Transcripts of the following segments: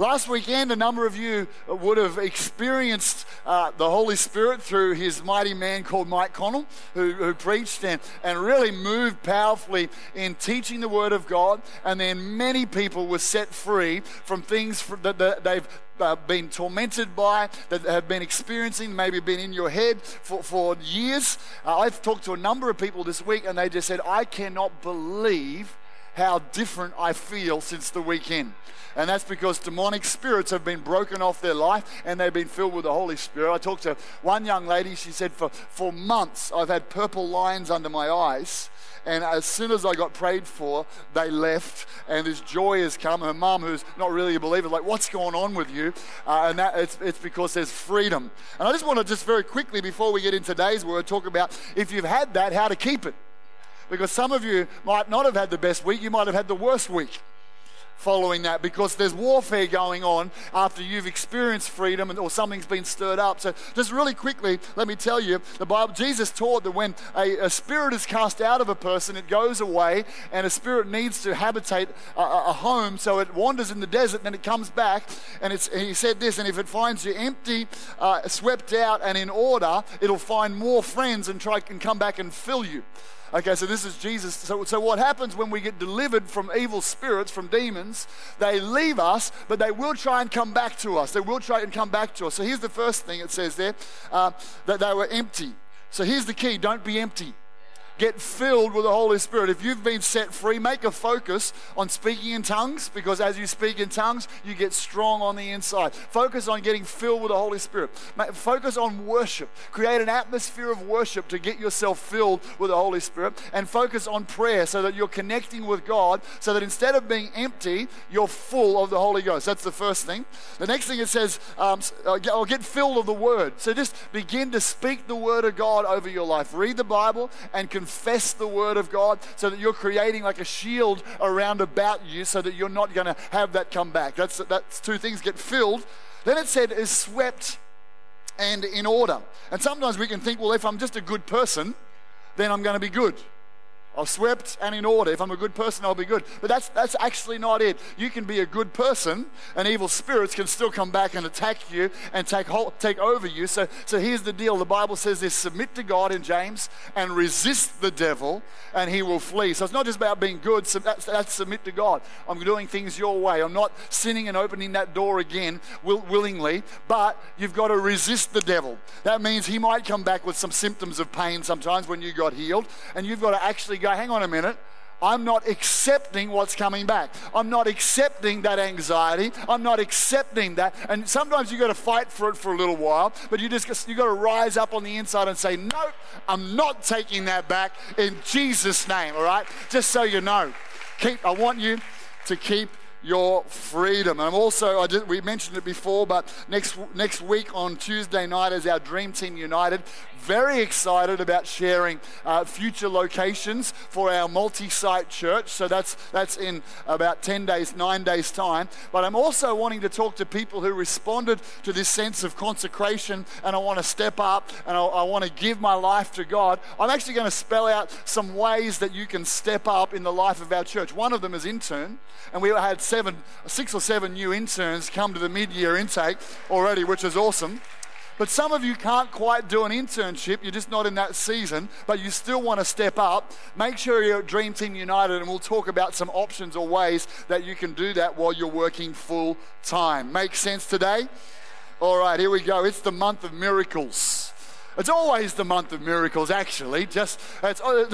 Last weekend, a number of you would have experienced uh, the Holy Spirit through his mighty man called Mike Connell, who, who preached and, and really moved powerfully in teaching the Word of God. And then many people were set free from things that, that they've uh, been tormented by, that have been experiencing, maybe been in your head for, for years. Uh, I've talked to a number of people this week and they just said, I cannot believe how different I feel since the weekend. And that's because demonic spirits have been broken off their life and they've been filled with the Holy Spirit. I talked to one young lady, she said, For, for months I've had purple lines under my eyes. And as soon as I got prayed for, they left, and this joy has come. Her mum, who's not really a believer, like, what's going on with you? Uh, and that it's, it's because there's freedom. And I just want to just very quickly, before we get in today's word, talk about if you've had that, how to keep it. Because some of you might not have had the best week, you might have had the worst week following that because there's warfare going on after you've experienced freedom and, or something's been stirred up. So, just really quickly, let me tell you the Bible, Jesus taught that when a, a spirit is cast out of a person, it goes away, and a spirit needs to habitate a, a home, so it wanders in the desert, then it comes back. And, it's, he said this, and if it finds you empty, uh, swept out, and in order, it'll find more friends and try and come back and fill you. Okay, so this is Jesus. So, so what happens when we get delivered from evil spirits, from demons? They leave us, but they will try and come back to us. They will try and come back to us. So here's the first thing it says there uh, that they were empty. So here's the key don't be empty. Get filled with the Holy Spirit. If you've been set free, make a focus on speaking in tongues because as you speak in tongues, you get strong on the inside. Focus on getting filled with the Holy Spirit. Focus on worship. Create an atmosphere of worship to get yourself filled with the Holy Spirit. And focus on prayer so that you're connecting with God so that instead of being empty, you're full of the Holy Ghost. That's the first thing. The next thing it says, um, I'll uh, get filled of the Word. So just begin to speak the Word of God over your life. Read the Bible and confess confess the word of God so that you're creating like a shield around about you so that you're not going to have that come back. That's, that's two things get filled. Then it said is swept and in order. And sometimes we can think, well, if I'm just a good person, then I'm going to be good. I've swept and in order. If I'm a good person, I'll be good. But that's, that's actually not it. You can be a good person, and evil spirits can still come back and attack you and take, take over you. So, so here's the deal the Bible says this submit to God in James and resist the devil, and he will flee. So it's not just about being good, so that's, that's submit to God. I'm doing things your way. I'm not sinning and opening that door again will, willingly, but you've got to resist the devil. That means he might come back with some symptoms of pain sometimes when you got healed, and you've got to actually go, hang on a minute. I'm not accepting what's coming back. I'm not accepting that anxiety. I'm not accepting that. And sometimes you've got to fight for it for a little while, but you just you've got to rise up on the inside and say, "Nope, I'm not taking that back in Jesus' name." All right, just so you know. Keep. I want you to keep your freedom. And I'm also, I did, we mentioned it before, but next, next week on Tuesday night is our Dream Team United very excited about sharing uh, future locations for our multi-site church. So that's that's in about 10 days, nine days time. But I'm also wanting to talk to people who responded to this sense of consecration, and I want to step up and I, I want to give my life to God. I'm actually going to spell out some ways that you can step up in the life of our church. One of them is intern, and we had seven, six or seven new interns come to the mid-year intake already, which is awesome. But some of you can't quite do an internship, you're just not in that season, but you still want to step up. Make sure you're at Dream Team United, and we'll talk about some options or ways that you can do that while you're working full time. Make sense today? All right, here we go. It's the month of miracles. It's always the month of miracles, actually. Just uh,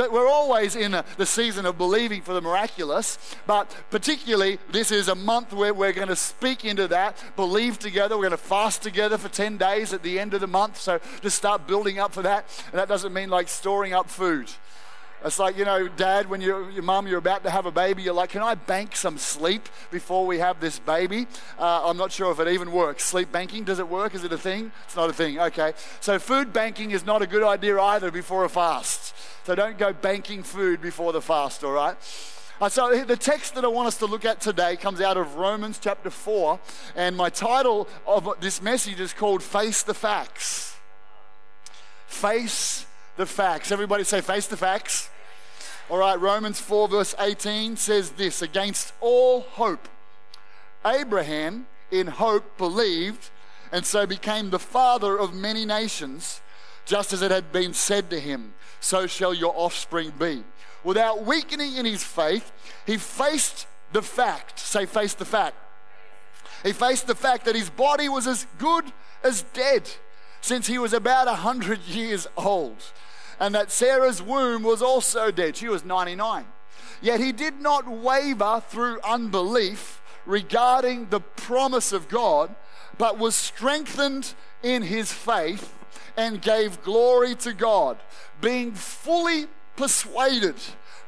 we're always in a, the season of believing for the miraculous, but particularly this is a month where we're going to speak into that, believe together. We're going to fast together for 10 days at the end of the month. So just start building up for that. And that doesn't mean like storing up food. It's like, you know, dad, when you're, your mum, you're about to have a baby, you're like, can I bank some sleep before we have this baby? Uh, I'm not sure if it even works. Sleep banking, does it work? Is it a thing? It's not a thing. Okay. So food banking is not a good idea either before a fast. So don't go banking food before the fast, all right? Uh, so the text that I want us to look at today comes out of Romans chapter 4, and my title of this message is called Face the Facts. Face the facts. Everybody say, face the facts. All right, Romans 4, verse 18 says this Against all hope, Abraham, in hope believed, and so became the father of many nations, just as it had been said to him, So shall your offspring be. Without weakening in his faith, he faced the fact, say, face the fact. He faced the fact that his body was as good as dead since he was about 100 years old, and that Sarah's womb was also dead. She was 99. Yet he did not waver through unbelief regarding the promise of God, but was strengthened in his faith and gave glory to God, being fully persuaded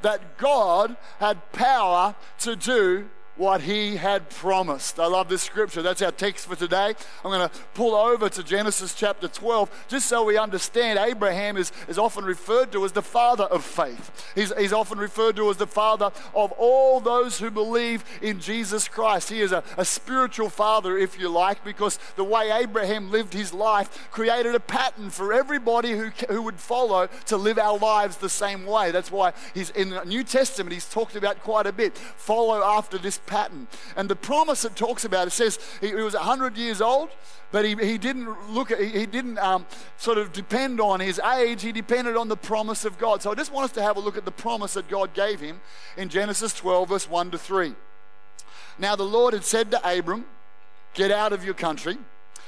that God had power to do what he had promised. I love this scripture. That's our text for today. I'm going to pull over to Genesis chapter 12 just so we understand Abraham is, is often referred to as the father of faith. He's, he's often referred to as the father of all those who believe in Jesus Christ. He is a, a spiritual father, if you like, because the way Abraham lived his life created a pattern for everybody who, who would follow to live our lives the same way. That's why he's in the New Testament, he's talked about quite a bit. Follow after this pattern. And the promise it talks about, it says he, he was 100 years old, but he, he didn't look at, he, didn't um, sort of depend on his age, he depended on the promise of God. So I just want us to have a look at the promise that God gave him in Genesis 12, verse 1 to 3. Now the Lord had said to Abram, Get out of your country,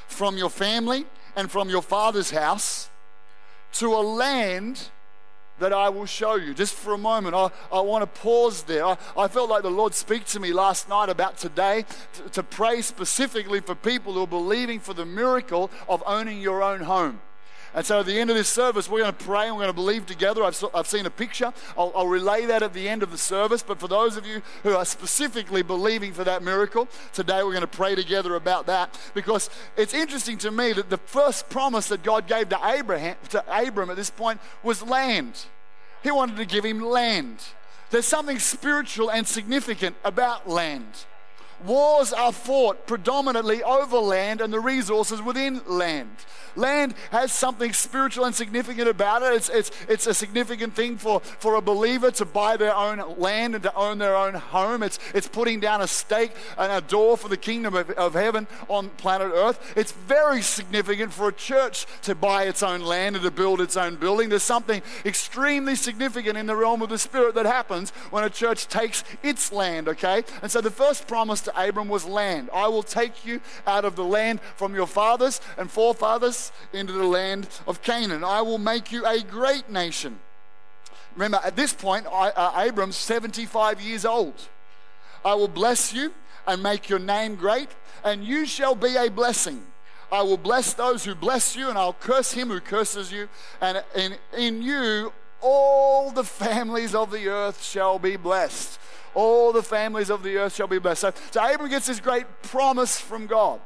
from your family, and from your father's house to a land that I will show you. Just for a moment, I, I want to pause there. I, I felt like the Lord speak to me last night about today to, to pray specifically for people who are believing for the miracle of owning your own home. And so at the end of this service, we're going to pray and we're going to believe together. I've, I've seen a picture. I'll, I'll, relay that at the end of the service. But for those of you who are specifically believing for that miracle, today we're going to pray together about that because it's interesting to me that the first promise that God gave to Abraham, to Abram at this point was land. He wanted to give him land. There's something spiritual and significant about land. Wars are fought predominantly over land and the resources within land. Land has something spiritual and significant about it. It's, it's, it's a significant thing for, for a believer to buy their own land and to own their own home. It's, it's putting down a stake and a door for the kingdom of, of heaven on planet Earth. It's very significant for a church to buy its own land and to build its own building. There's something extremely significant in the realm of the Spirit that happens when a church takes its land, okay? And so the first promise to Abram was land. I will take you out of the land from your fathers and forefathers into the land of Canaan. I will make you a great nation. Remember, at this point, I, uh, Abram's 75 years old. I will bless you and make your name great, and you shall be a blessing. I will bless those who bless you, and I'll curse him who curses you. And in, in you, all the families of the earth shall be blessed. All the families of the earth shall be blessed. So, so Abram gets this great promise from God.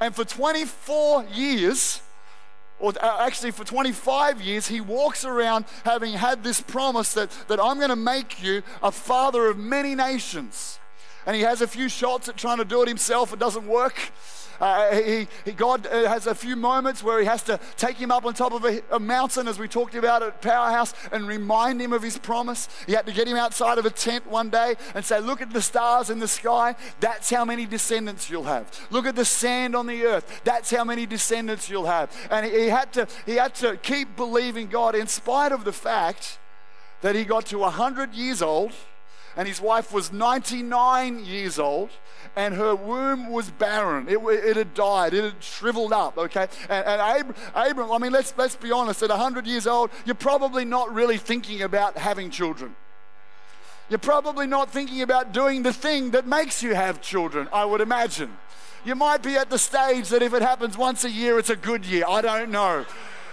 And for 24 years, or uh, actually for 25 years, he walks around having had this promise that, that I'm going to make you a father of many nations. And he has a few shots at trying to do it himself, it doesn't work. Uh, he, he, God uh, has a few moments where he has to take him up on top of a, a, mountain, as we talked about at Powerhouse, and remind him of his promise. He had to get him outside of a tent one day and say, Look at the stars in the sky. That's how many descendants you'll have. Look at the sand on the earth. That's how many descendants you'll have. And he, he had, to, he had to keep believing God in spite of the fact that he got to 100 years old and his wife was 99 years old and her womb was barren. It, it had died, it had shriveled up, okay? And, and Abram, I mean, let's, let's be honest, at 100 years old, you're probably not really thinking about having children. You're probably not thinking about doing the thing that makes you have children, I would imagine. You might be at the stage that if it happens once a year, it's a good year. I don't know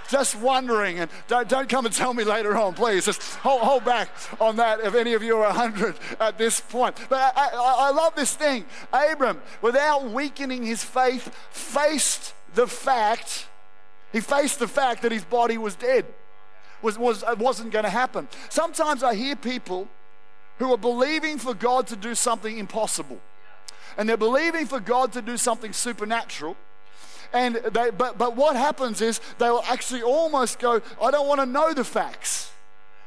just wondering. And don't, don't come and tell me later on, please. Just hold, hold back on that if any of you are 100 at this point. But I, I, I love this thing. Abram, without weakening his faith, faced the fact, he faced the fact that his body was dead. Was, was, it wasn't going to happen. Sometimes I hear people who are believing for God to do something impossible. And they're believing for God to do something supernatural and they, but, but what happens is they'll actually almost go, I don't want to know the facts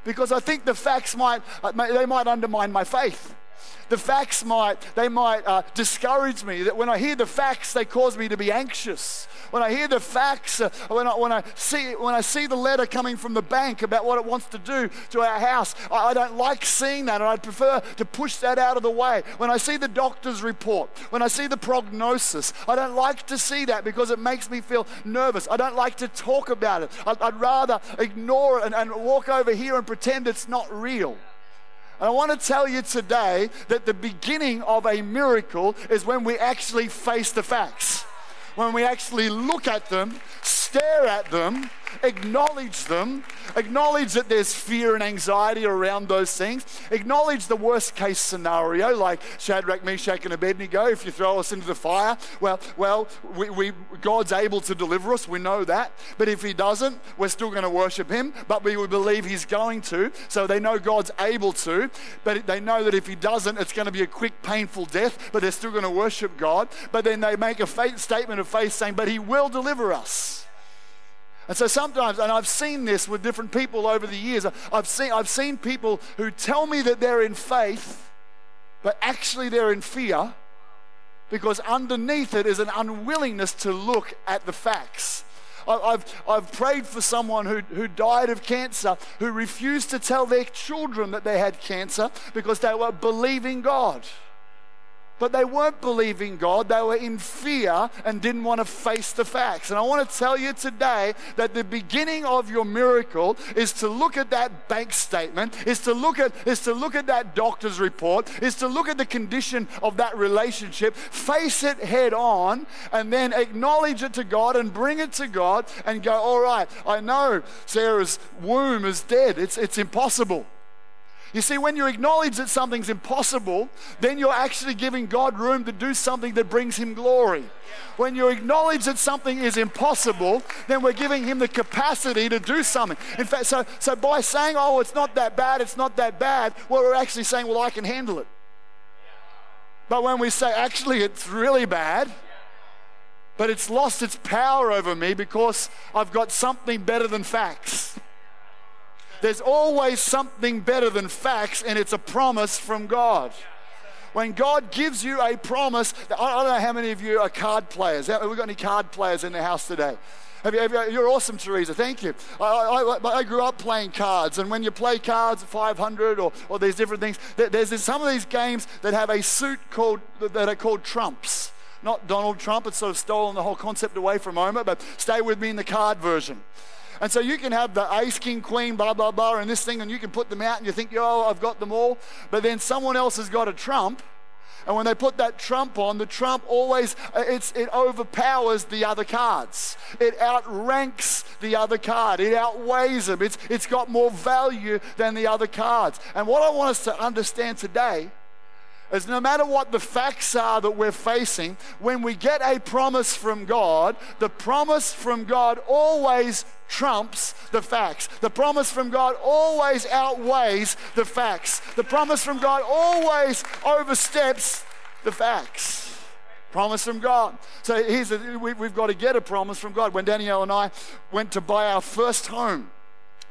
because I think the facts might, uh, they might undermine my faith. The facts might, they might uh, discourage me. That when I hear the facts, they cause me to be anxious. When I hear the facts, uh, when, I, when, I see, when I see the letter coming from the bank about what it wants to do to our house, I, I don't like seeing that and I'd prefer to push that out of the way. When I see the doctor's report, when I see the prognosis, I don't like to see that because it makes me feel nervous. I don't like to talk about it. I'd, I'd rather ignore it and, and walk over here and pretend it's not real. And I want to tell you today that the beginning of a miracle is when we actually face the facts, when we actually look at them, stare at them, acknowledge them, acknowledge that there's fear and anxiety around those things, acknowledge the worst case scenario, like Shadrach, Meshach, and Abednego. If you throw us into the fire, well, well, we, we, God's able to deliver us. We know that. But if He doesn't, we're still going to worship Him. But we believe He's going to. So they know God's able to. But they know that if He doesn't, it's going to be a quick, painful death. But they're still going to worship God. But then they make a faith statement of faith saying, "But He will deliver us." And so sometimes, and I've seen this with different people over the years, I've seen, I've seen people who tell me that they're in faith, but actually they're in fear because underneath it is an unwillingness to look at the facts. I've, I've prayed for someone who, who died of cancer who refused to tell their children that they had cancer because they were believing God. But they weren't believing God. They were in fear and didn't want to face the facts. And I want to tell you today that the beginning of your miracle is to look at that bank statement, is to look at, is to look at that doctor's report, is to look at the condition of that relationship, face it head on, and then acknowledge it to God and bring it to God and go, all right, I know Sarah's womb is dead. It's, it's impossible. You see, when you acknowledge that something's impossible, then you're actually giving God room to do something that brings Him glory. When you acknowledge that something is impossible, then we're giving Him the capacity to do something. In fact, so, so by saying, oh, it's not that bad, it's not that bad, well, we're actually saying, well, I can handle it. But when we say, actually, it's really bad, but it's lost its power over me because I've got something better than facts. There's always something better than facts, and it's a promise from God. When God gives you a promise, I don't know how many of you are card players. Have we got any card players in the house today? Have you, have you, you're awesome, Teresa. Thank you. I, I, I, grew up playing cards, and when you play cards, 500 or, or these different things, there's some of these games that have a suit called that are called trumps. Not Donald Trump. It's sort of stolen the whole concept away for a moment, but stay with me in the card version. And so you can have the ace, king, queen, blah, blah, blah, and this thing, and you can put them out and you think, yo, I've got them all. But then someone else has got a trump. And when they put that trump on, the trump always it overpowers the other cards. It outranks the other card. It outweighs them. It's, it's got more value than the other cards. And what I want us to understand today is no matter what the facts are that we're facing, when we get a promise from God, the promise from God always trumps the facts. The promise from God always outweighs the facts. The promise from God always oversteps the facts. Promise from God. So here's a, we, we've got to get a promise from God. When Danielle and I went to buy our first home,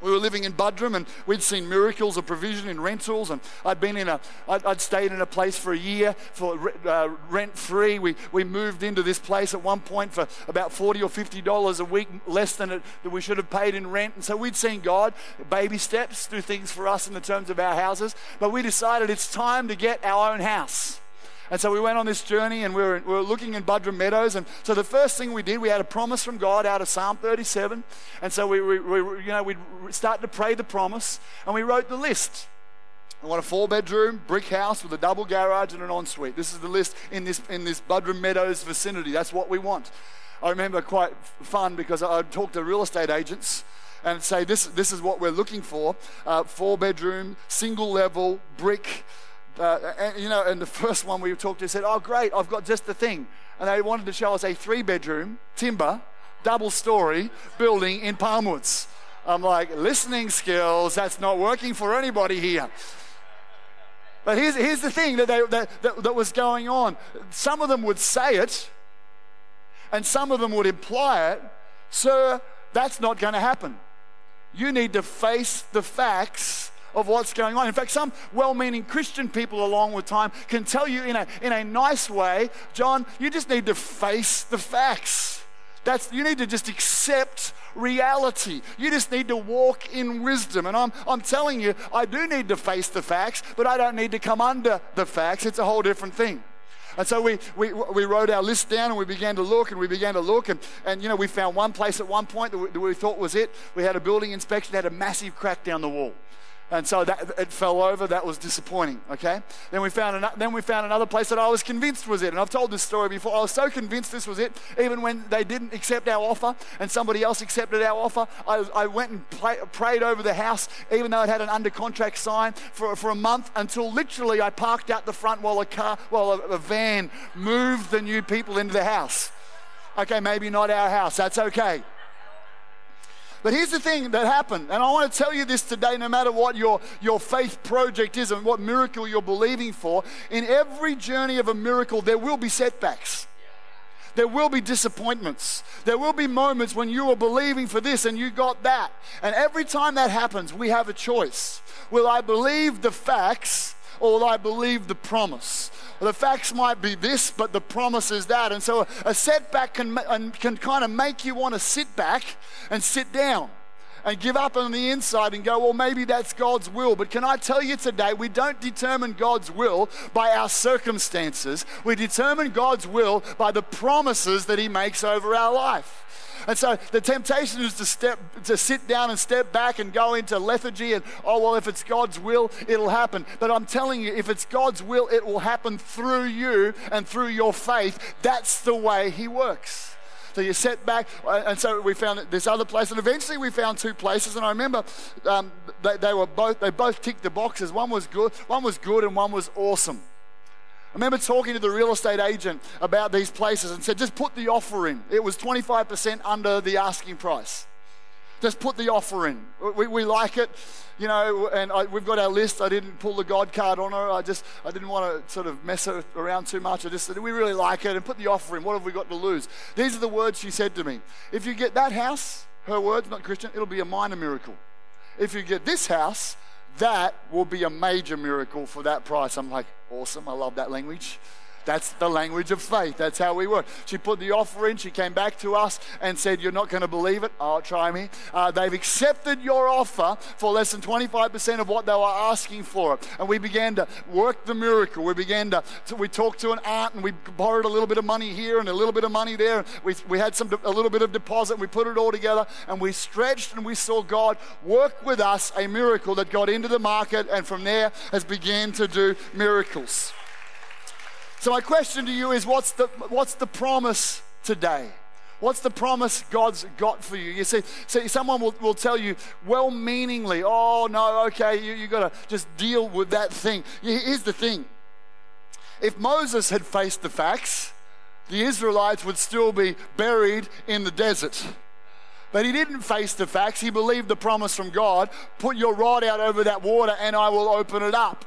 we were living in Buderim and we'd seen miracles of provision in rentals. And I'd been in a, I'd, I'd stayed in a place for a year for uh, rent free. We, we moved into this place at one point for about 40 or 50 dollars a week, less than it, that we should have paid in rent. And so we'd seen God, baby steps, do things for us in the terms of our houses. But we decided it's time to get our own house. And so we went on this journey and we were, we were looking in Buderim Meadows. And so the first thing we did, we had a promise from God out of Psalm 37. And so we, we, we you know, we started to pray the promise and we wrote the list. I want a four bedroom brick house with a double garage and an ensuite. This is the list in this, in this Buderim Meadows vicinity. That's what we want. I remember quite fun because I'd talk to real estate agents and say, This, this is what we're looking for uh, four bedroom, single level, brick uh, and, you know, and the first one we talked to said, Oh, great, I've got just the thing. And they wanted to show us a three bedroom, timber, double story building in Palmwoods. I'm like, listening skills, that's not working for anybody here. But here's, here's the thing that, they, that, that, that was going on. Some of them would say it, and some of them would imply it. Sir, that's not going to happen. You need to face the facts of what's going on. In fact, some well meaning Christian people, along with time, can tell you in a, in a nice way, John, you just need to face the facts. That's, you need to just accept reality. You just need to walk in wisdom. And I'm, I'm telling you, I do need to face the facts, but I don't need to come under the facts. It's a whole different thing. And so we, we, we wrote our list down and we began to look and we began to look. And, and you know, we found one place at one point that we, that we thought was it. We had a building inspection, had a massive crack down the wall. And so that, it fell over. That was disappointing. Okay. Then we found an, then we found another place that I was convinced was it. And I've told this story before. I was so convinced this was it, even when they didn't accept our offer and somebody else accepted our offer. I, I went and prayed over the house, even though it had an under contract sign for, for a month, until literally I parked out the front while a car, while a, a van moved the new people into the house. Okay, maybe not our house. That's okay. But here's the thing that happened, and I want to tell you this today no matter what your, your faith project is and what miracle you're believing for, in every journey of a miracle, there will be setbacks. There will be disappointments. There will be moments when you are believing for this and you got that. And every time that happens, we have a choice. Will I believe the facts or I believe the promise? the facts might be this, but the promise is that. And so a setback can, can kind of make you want to sit back and sit down and give up on the inside and go, well, maybe that's God's will. But can I tell you today, we don't determine God's will by our circumstances. We determine God's will by the promises that He makes over our life. And so the temptation is to step to sit down and step back and go into lethargy and oh well if it's God's will it'll happen. But I'm telling you if it's God's will it will happen through you and through your faith. That's the way he works. So you set back, uh, and so we found this other place, and eventually we found two places. And I remember um, they, they were both they both ticked the boxes. One was good, one was good, and one was awesome. I remember talking to the real estate agent about these places and said, just put the offer in. It was 25% under the asking price. Just put the offer in. We, we like it, you know, and I, we've got our list. I didn't pull the God card on her. I just, I didn't want to sort of mess her around too much. I just said, we really like it and put the offer in. What have we got to lose? These are the words she said to me. If you get that house, her words, not Christian, it'll be a minor miracle. If you get this house, that will be a major miracle for that price. I'm like, awesome. I love that language. That's the language of faith. That's how we work. She put the offer in. She came back to us and said, You're not going to believe it. Oh, try me. Uh, they've accepted your offer for less than 25% of what they were asking for. And we began to work the miracle. We began to, to, we talked to an aunt and we borrowed a little bit of money here and a little bit of money there. We, we had some, a little bit of deposit. We put it all together and we stretched and we saw God work with us a miracle that got into the market and from there has began to do miracles. So, my question to you is what's the, what's the promise today? What's the promise God's got for you? You see, see someone will, will tell you well meaningly, oh, no, okay, you, you got to just deal with that thing. Here's the thing if Moses had faced the facts, the Israelites would still be buried in the desert. But he didn't face the facts. He believed the promise from God put your rod out over that water and I will open it up.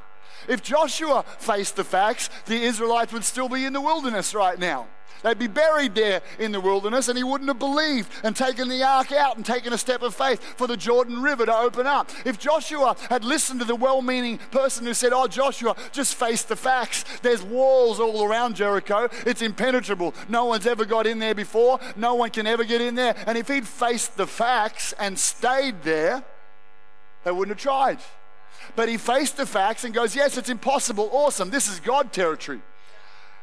If Joshua faced the facts, the Israelites would still be in the wilderness right now. They'd be buried there in the wilderness, and he wouldn't have believed and taken the ark out and taken a step of faith for the Jordan River to open up. If Joshua had listened to the well meaning person who said, Oh, Joshua, just face the facts. There's walls all around Jericho, it's impenetrable. No one's ever got in there before, no one can ever get in there. And if he'd faced the facts and stayed there, they wouldn't have tried. But he faced the facts and goes, Yes, it's impossible. Awesome. This is God territory.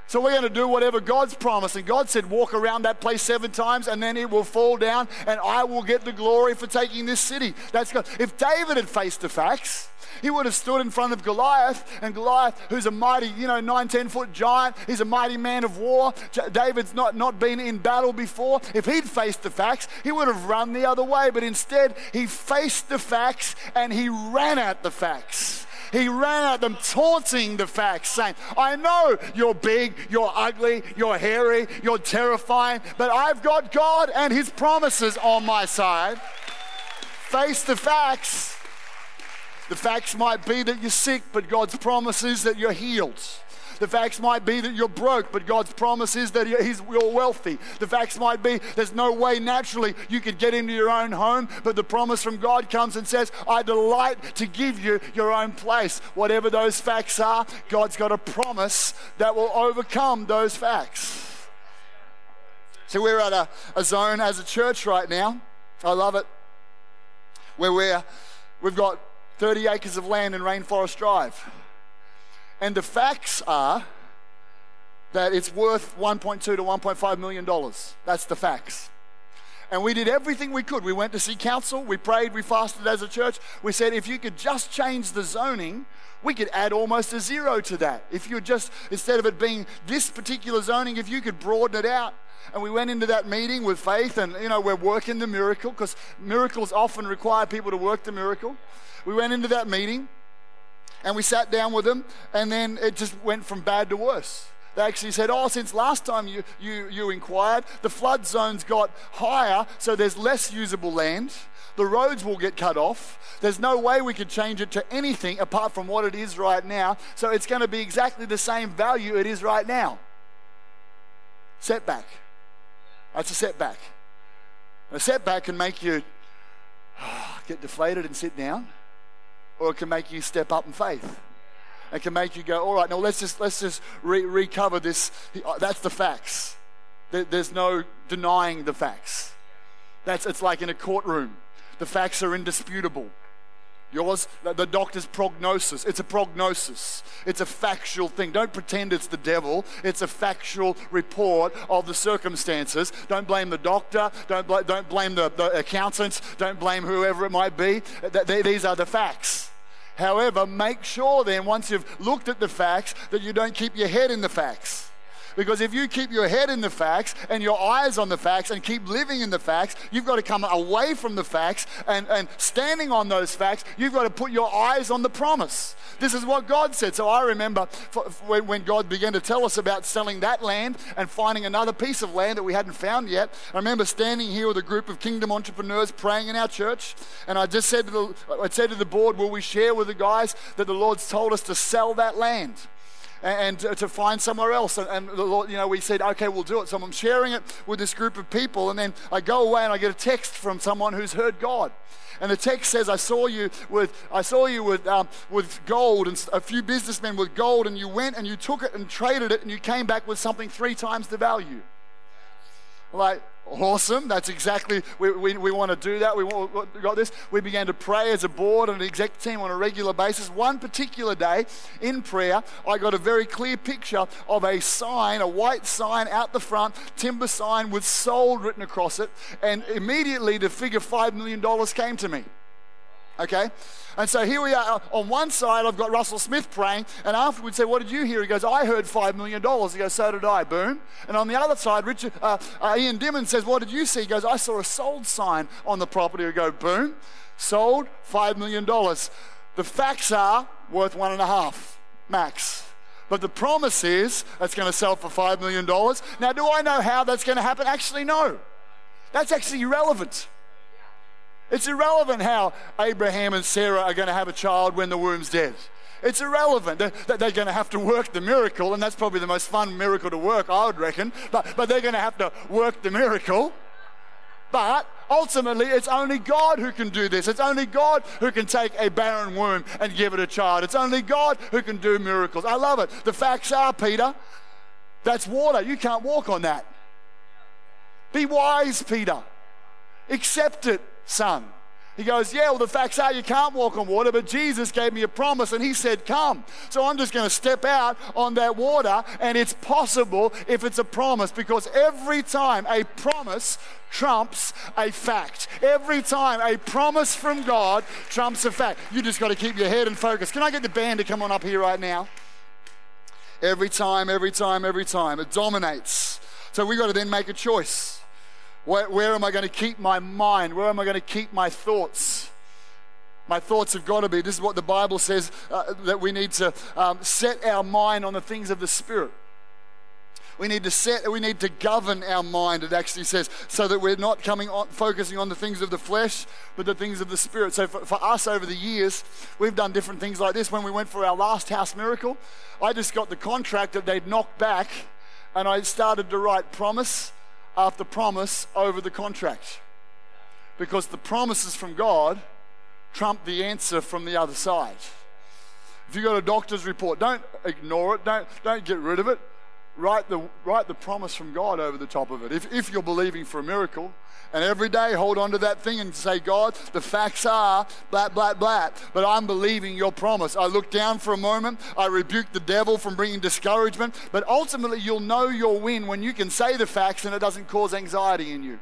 So we're going to do whatever God's promised. And God said, Walk around that place seven times and then it will fall down and I will get the glory for taking this city. That's God. If David had faced the facts, he would have stood in front of Goliath, and Goliath, who's a mighty, you know, nine, ten foot giant, he's a mighty man of war. David's not, not been in battle before. If he'd faced the facts, he would have run the other way. But instead, he faced the facts and he ran at the facts. He ran at them, taunting the facts, saying, I know you're big, you're ugly, you're hairy, you're terrifying, but I've got God and His promises on my side. Face the facts the facts might be that you're sick, but God's promise is that you're healed. The facts might be that you're broke, but God's promise is that he's, you're wealthy. The facts might be there's no way naturally you could get into your own home, but the promise from God comes and says, I delight to give you your own place. Whatever those facts are, God's got a promise that will overcome those facts. So we're at a, a zone as a church right now. I love it. Where we're, we've got 30 acres of land in Rainforest Drive. And the facts are that it's worth 1.2 to 1.5 million dollars. That's the facts. And we did everything we could. We went to see council, we prayed, we fasted as a church. We said if you could just change the zoning, we could add almost a zero to that. If you just, instead of it being this particular zoning, if you could broaden it out. And we went into that meeting with faith, and you know, we're working the miracle because miracles often require people to work the miracle. We went into that meeting and we sat down with them, and then it just went from bad to worse. They actually said, Oh, since last time you, you, you inquired, the flood zones got higher, so there's less usable land. The roads will get cut off. There's no way we could change it to anything apart from what it is right now. So it's going to be exactly the same value it is right now. Setback. That's a setback. A setback can make you get deflated and sit down, or it can make you step up in faith. It can make you go, all right, now let's just let's just re- recover this. That's the facts. There's no denying the facts. That's it's like in a courtroom. The facts are indisputable. Yours, the doctor's prognosis. It's a prognosis. It's a factual thing. Don't pretend it's the devil. It's a factual report of the circumstances. Don't blame the doctor. Don't, bl- don't blame the, the accountants. Don't blame whoever it might be. these are the facts. However, make sure then, once you've looked at the facts, that you don't keep your head in the facts. Because if you keep your head in the facts and your eyes on the facts and keep living in the facts, you've got to come away from the facts and, and standing on those facts, you've got to put your eyes on the promise. This is what God said. So I remember when God began to tell us about selling that land and finding another piece of land that we hadn't found yet. I remember standing here with a group of kingdom entrepreneurs praying in our church, and I just said to the, I said to the board, Will we share with the guys that the Lord's told us to sell that land? And, to find somewhere else. And, and, the Lord, you know, we said, okay, we'll do it. So I'm sharing it with this group of people, and then I go away and I get a text from someone who's heard God. And the text says, "I saw you with I saw you with um, with gold and a few businessmen with gold, and you went and you took it and traded it, and you came back with something three times the value." Like, Awesome. That's exactly, we, we, we want to do that. We, want, we got this. We began to pray as a board and an exec team on a regular basis. One particular day in prayer, I got a very clear picture of a sign, a white sign out the front, timber sign with sold written across it. And immediately the figure $5 million came to me. Okay? And so here we are. On one side, I've got Russell Smith praying, and afterwards, say, What did you hear? He goes, I heard $5 million. He goes, So did I. Boom. And on the other side, Richard, uh, uh, Ian Dimon says, What did you see? He goes, I saw a sold sign on the property. We go, Boom. Sold $5 million. The facts are worth one and a half, max. But the promise is it's going to sell for $5 million. Now, do I know how that's going to happen? Actually, no. That's actually irrelevant. It's irrelevant how Abraham and Sarah are going to have a child when the womb's dead. It's irrelevant. They're, they're going to have to work the miracle, and that's probably the most fun miracle to work, I would reckon. But, but they're going to have to work the miracle. But ultimately, it's only God who can do this. It's only God who can take a barren womb and give it a child. It's only God who can do miracles. I love it. The facts are, Peter, that's water. You can't walk on that. Be wise, Peter. Accept it son. He goes, Yeah, well, the facts are you can't walk on water, but Jesus gave me a promise and he said, Come. So I'm just going to step out on that water, and it's possible if it's a promise because every time a promise trumps a fact, every time a promise from God trumps a fact, you just got to keep your head and focus. Can I get the band to come on up here right now? Every time, every time, every time. It dominates. So we got to then make a choice. Where, where am I going to keep my mind? Where am I going to keep my thoughts? My thoughts have got to be, this is what the Bible says, uh, that we need to um, set our mind on the things of the Spirit. We need to set, we need to govern our mind, it actually says, so that we're not coming on, focusing on the things of the flesh, but the things of the spirit. So for, for us over the years, we've done different things like this. When we went for our last house miracle, I just got the contract that they'd knocked back, and I started to write promise after promise over the contract. Because the promises from God trump the answer from the other side. If you've got a doctor's report, don't ignore it, don't, don't get rid of it write the, write the promise from God over the top of it. If, if you're believing for a miracle, and every day hold on to that thing and say, God, the facts are blah, blah, blah, but I'm believing your promise. I look down for a moment, I rebuke the devil from bringing discouragement, but ultimately you'll know your win when you can say the facts and it doesn't cause anxiety in you.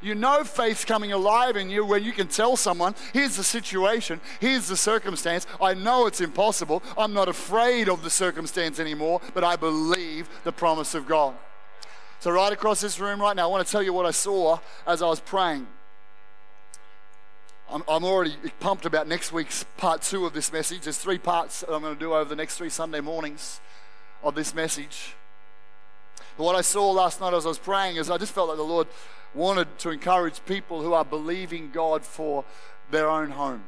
You know faith's coming alive in you when you can tell someone, here's the situation, here's the circumstance. I know it's impossible. I'm not afraid of the circumstance anymore, but I believe the promise of God. So, right across this room right now, I want to tell you what I saw as I was praying. I'm already pumped about next week's part two of this message. There's three parts that I'm going to do over the next three Sunday mornings of this message. But what I saw last night as I was praying is I just felt like the Lord wanted to encourage people who are believing God for their own home.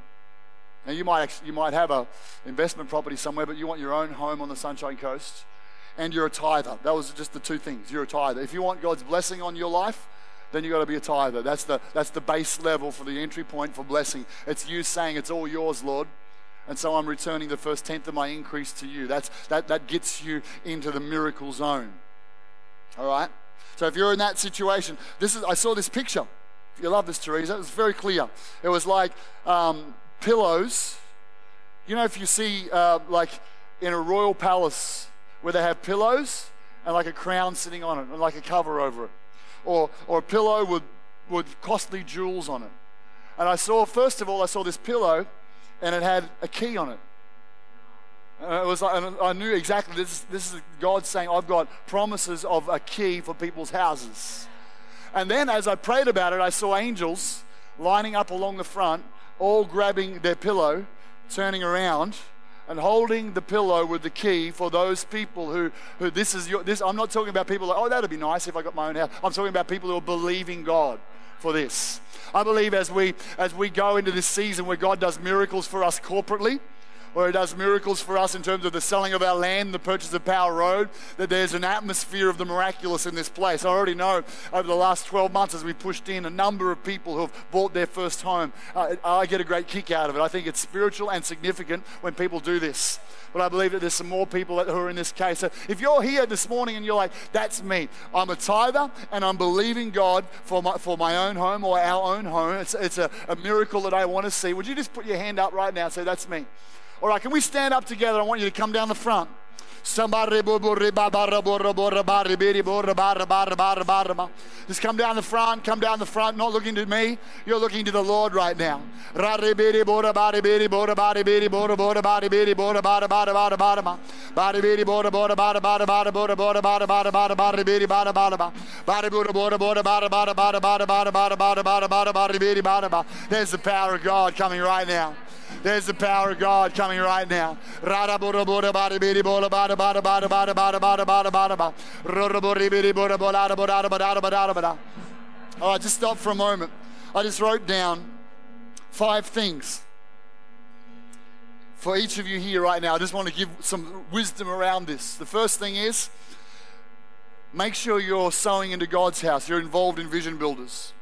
Now you might you might have a investment property somewhere, but you want your own home on the Sunshine Coast, and you're a tither. That was just the two things. You're a tither. If you want God's blessing on your life, then you've got to be a tither. That's the that's the base level for the entry point for blessing. It's you saying it's all yours, Lord. And so I'm returning the first tenth of my increase to you. That's that that gets you into the miracle zone. All right? So if you're in that situation, this is I saw this picture. You love this, Teresa. It was very clear. It was like um, pillows. You know, if you see uh, like in a royal palace where they have pillows and like a crown sitting on it and like a cover over it, or or a pillow with with costly jewels on it. And I saw first of all I saw this pillow, and it had a key on it. And it was like, I knew exactly this, this is God saying, I've got promises of a key for people's houses. And then as I prayed about it, I saw angels lining up along the front, all grabbing their pillow, turning around, and holding the pillow with the key for those people who, who this is your, this, I'm not talking about people like, oh, that'd be nice if I got my own house. I'm talking about people who are believing God for this. I believe as we, as we go into this season where God does miracles for us corporately, where He does miracles for us in terms of the selling of our land, the purchase of Power Road, that there's an atmosphere of the miraculous in this place. I already know over the last 12 months as we pushed in a number of people who have bought their first home. Uh, I get a great kick out of it. I think it's spiritual and significant when people do this. But I believe that there's some more people who are in this case. So if you're here this morning and you're like, that's me, I'm a tither and I'm believing God for my, for my own home or our own home, it's, it's a, a miracle that I want to see. Would you just put your hand up right now and say, that's me? All right, can we stand up together? I want you to come down the front. Just come down the front, come down the front, not looking to me, you're looking to the Lord right now. There's the power of God coming right now. There's the power of God coming right now. All right, just stop for a moment. I just wrote down five things for each of you here right now. I just want to give some wisdom around this. The first thing is make sure you're sowing into God's house. You're involved in vision builders.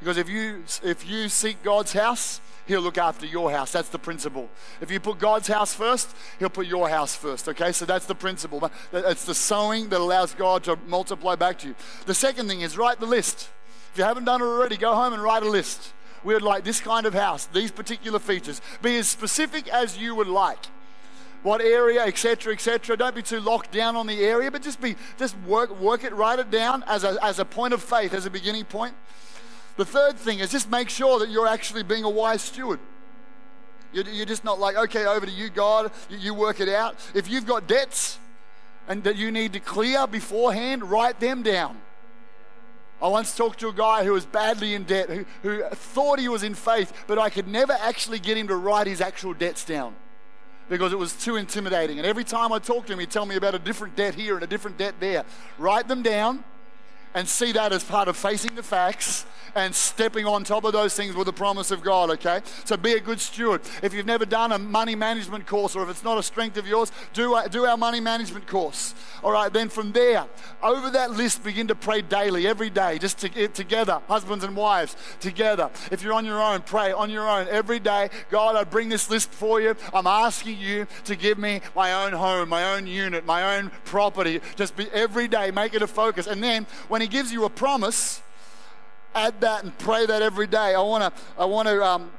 Because if you if you seek God's house, He'll look after your house. That's the principle. If you put God's house first, He'll put your house first. Okay, so that's the principle. It's the sowing that allows God to multiply back to you. The second thing is write the list. If you haven't done it already, go home and write a list. We would like this kind of house, these particular features. Be as specific as you would like what area, etc., etc. Don't be too locked down on the area, but just be just work work it, write it down as a, as a point of faith, as a beginning point. The third thing is just make sure that you're actually being a wise steward. You're just not like, okay, over to you, God, you work it out. If you've got debts and that you need to clear beforehand, write them down. I once talked to a guy who was badly in debt, who, who thought he was in faith, but I could never actually get him to write his actual debts down. because it was too intimidating. And every time I talked to him, he'd tell me about a different debt here and a different debt there. Write them down and see that as part of facing the facts and stepping on top of those things with the promise of God, okay? So be a good steward. If you've never done a money management course or if it's not a strength of yours, do, uh, do our money management course. All right, then from there, over that list, begin to pray daily, every day, just to, eh, together, husbands and wives, together. If you're on your own, pray on your own every day. God, I bring this list for you. I'm asking you to give me my own home, my own unit, my own property. Just be every day, make it a focus. And then when He gives you a promise, add that and pray that every day. I want to, I want to, um,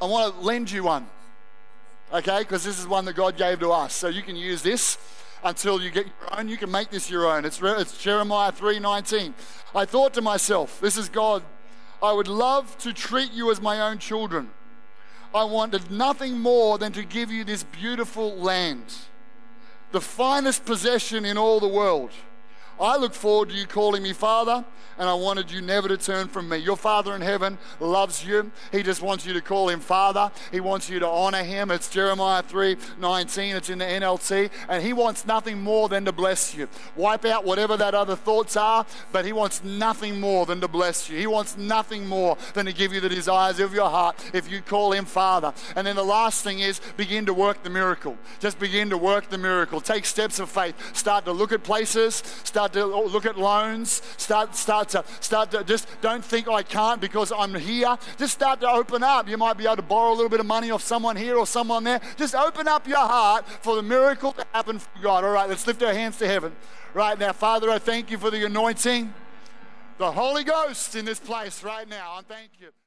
I want to lend you one, okay? Because this is one that God gave to us, so you can use this until you get your own. You can make this your own. It's, it's Jeremiah 3:19. I thought to myself, this is God. I would love to treat you as my own children. I wanted nothing more than to give you this beautiful land, the finest possession in all the world. I look forward to you calling me Father, and I wanted you never to turn from me. Your Father in heaven loves you. He just wants you to call him Father. He wants you to honor him. It's Jeremiah 3 19. It's in the NLT. And he wants nothing more than to bless you. Wipe out whatever that other thoughts are, but he wants nothing more than to bless you. He wants nothing more than to give you the desires of your heart if you call him Father. And then the last thing is begin to work the miracle. Just begin to work the miracle. Take steps of faith. Start to look at places. Start start to look at loans, start, start to, start to just don't think I can't because I'm here. Just start to open up. You might be able to borrow a little bit of money off someone here or someone there. Just open up your heart for the miracle to happen God. All right, let's lift our hands to heaven. Right now, Father, I thank you for the anointing, the Holy Ghost in this place right now. I thank you.